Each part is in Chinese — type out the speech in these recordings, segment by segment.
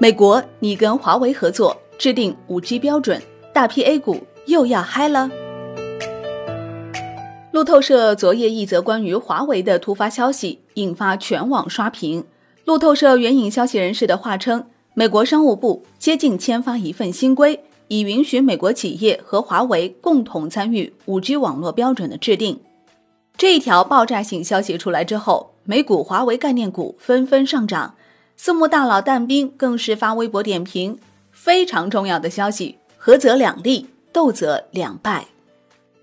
美国拟跟华为合作制定 5G 标准，大批 A 股又要嗨了。路透社昨夜一则关于华为的突发消息引发全网刷屏。路透社援引消息人士的话称，美国商务部接近签发一份新规，以允许美国企业和华为共同参与 5G 网络标准的制定。这一条爆炸性消息出来之后，美股华为概念股纷纷上涨。私募大佬但斌更是发微博点评：非常重要的消息，合则两利，斗则两败。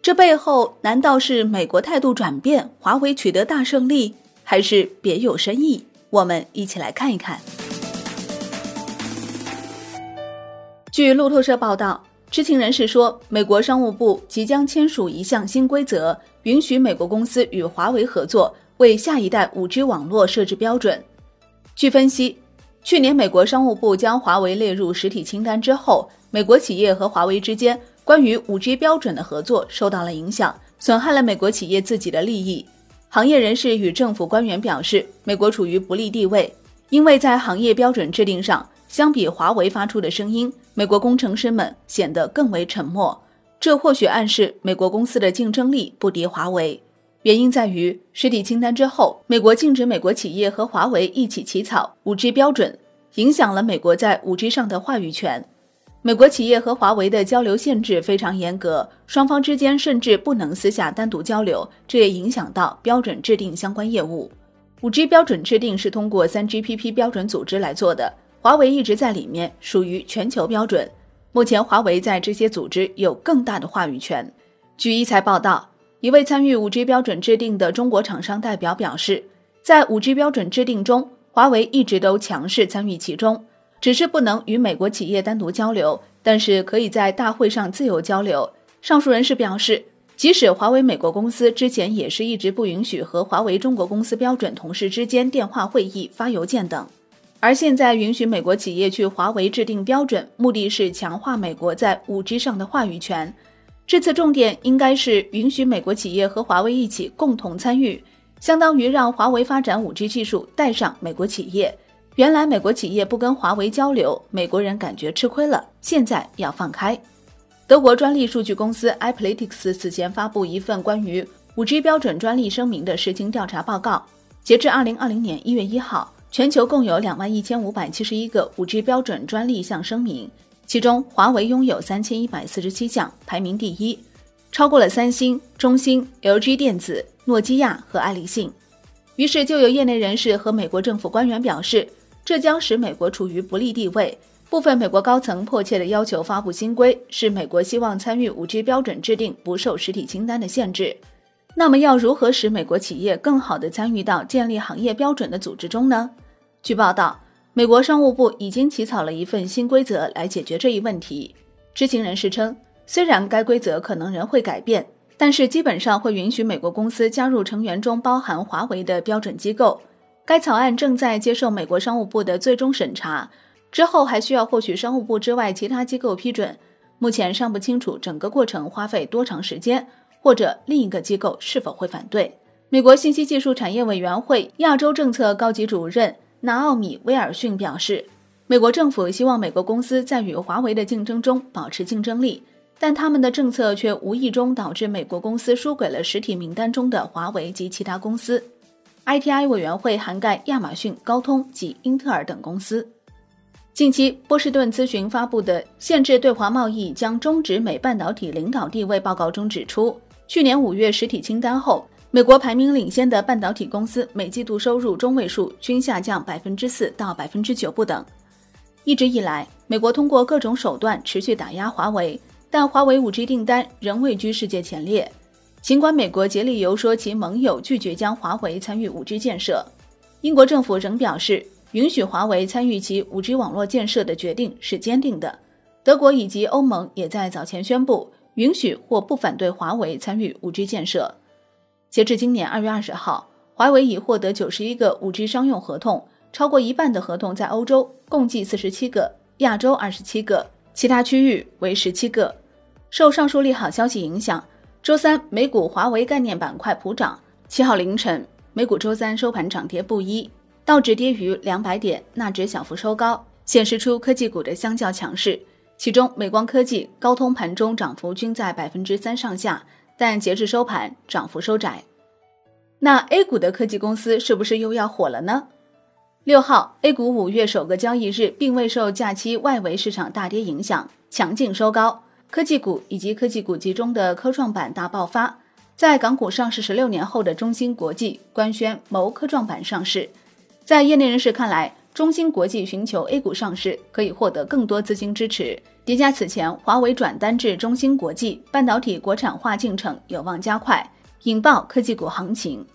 这背后难道是美国态度转变，华为取得大胜利，还是别有深意？我们一起来看一看。据路透社报道，知情人士说，美国商务部即将签署一项新规则，允许美国公司与华为合作，为下一代 5G 网络设置标准。据分析，去年美国商务部将华为列入实体清单之后，美国企业和华为之间关于五 G 标准的合作受到了影响，损害了美国企业自己的利益。行业人士与政府官员表示，美国处于不利地位，因为在行业标准制定上，相比华为发出的声音，美国工程师们显得更为沉默。这或许暗示美国公司的竞争力不敌华为。原因在于实体清单之后，美国禁止美国企业和华为一起起草 5G 标准，影响了美国在 5G 上的话语权。美国企业和华为的交流限制非常严格，双方之间甚至不能私下单独交流，这也影响到标准制定相关业务。5G 标准制定是通过 3GPP 标准组织来做的，华为一直在里面，属于全球标准。目前，华为在这些组织有更大的话语权。据一财报道。一位参与五 G 标准制定的中国厂商代表表示，在五 G 标准制定中，华为一直都强势参与其中，只是不能与美国企业单独交流，但是可以在大会上自由交流。上述人士表示，即使华为美国公司之前也是一直不允许和华为中国公司标准同事之间电话会议、发邮件等，而现在允许美国企业去华为制定标准，目的是强化美国在五 G 上的话语权。这次重点应该是允许美国企业和华为一起共同参与，相当于让华为发展 5G 技术带上美国企业。原来美国企业不跟华为交流，美国人感觉吃亏了，现在要放开。德国专利数据公司 i p l e t i x 此前发布一份关于 5G 标准专利声明的实情调查报告，截至2020年1月1号，全球共有2万1571个 5G 标准专利项声明。其中，华为拥有三千一百四十七项，排名第一，超过了三星、中兴、LG 电子、诺基亚和爱立信。于是，就有业内人士和美国政府官员表示，这将使美国处于不利地位。部分美国高层迫切地要求发布新规，是美国希望参与 5G 标准制定，不受实体清单的限制。那么，要如何使美国企业更好地参与到建立行业标准的组织中呢？据报道。美国商务部已经起草了一份新规则来解决这一问题。知情人士称，虽然该规则可能仍会改变，但是基本上会允许美国公司加入成员中包含华为的标准机构。该草案正在接受美国商务部的最终审查，之后还需要获取商务部之外其他机构批准。目前尚不清楚整个过程花费多长时间，或者另一个机构是否会反对。美国信息技术产业委员会亚洲政策高级主任。纳奥米·威尔逊表示，美国政府希望美国公司在与华为的竞争中保持竞争力，但他们的政策却无意中导致美国公司输给了实体名单中的华为及其他公司。ITI 委员会涵盖亚马逊、高通及英特尔等公司。近期，波士顿咨询发布的《限制对华贸易将终止美半导体领导地位》报告中指出，去年五月实体清单后。美国排名领先的半导体公司每季度收入中位数均下降百分之四到百分之九不等。一直以来，美国通过各种手段持续打压华为，但华为 5G 订单仍位居世界前列。尽管美国竭力游说其盟友拒绝将华为参与 5G 建设，英国政府仍表示允许华为参与其 5G 网络建设的决定是坚定的。德国以及欧盟也在早前宣布允许或不反对华为参与 5G 建设。截至今年二月二十号，华为已获得九十一个五 G 商用合同，超过一半的合同在欧洲，共计四十七个；亚洲二十七个，其他区域为十七个。受上述利好消息影响，周三美股华为概念板块普涨。七号凌晨，美股周三收盘涨跌不一，道指跌逾两百点，纳指小幅收高，显示出科技股的相较强势。其中，美光科技、高通盘中涨幅均在百分之三上下，但截至收盘涨幅收窄。那 A 股的科技公司是不是又要火了呢？六号，A 股五月首个交易日并未受假期外围市场大跌影响，强劲收高，科技股以及科技股集中的科创板大爆发。在港股上市十六年后的中芯国际官宣谋科创板上市，在业内人士看来，中芯国际寻求 A 股上市可以获得更多资金支持。叠加此前华为转单至中芯国际，半导体国产化进程有望加快，引爆科技股行情。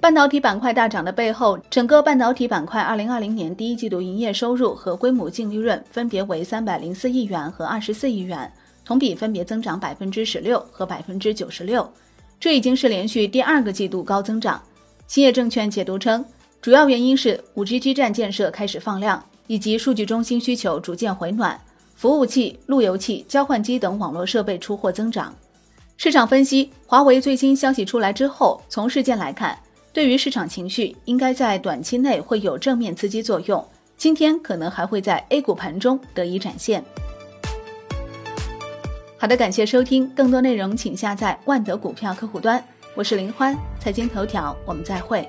半导体板块大涨的背后，整个半导体板块二零二零年第一季度营业收入和规模净利润分别为三百零四亿元和二十四亿元，同比分别增长百分之十六和百分之九十六。这已经是连续第二个季度高增长。兴业证券解读称，主要原因是五 G 基站建设开始放量，以及数据中心需求逐渐回暖，服务器、路由器、交换机等网络设备出货增长。市场分析，华为最新消息出来之后，从事件来看，对于市场情绪应该在短期内会有正面刺激作用，今天可能还会在 A 股盘中得以展现。好的，感谢收听，更多内容请下载万德股票客户端。我是林欢，财经头条，我们再会。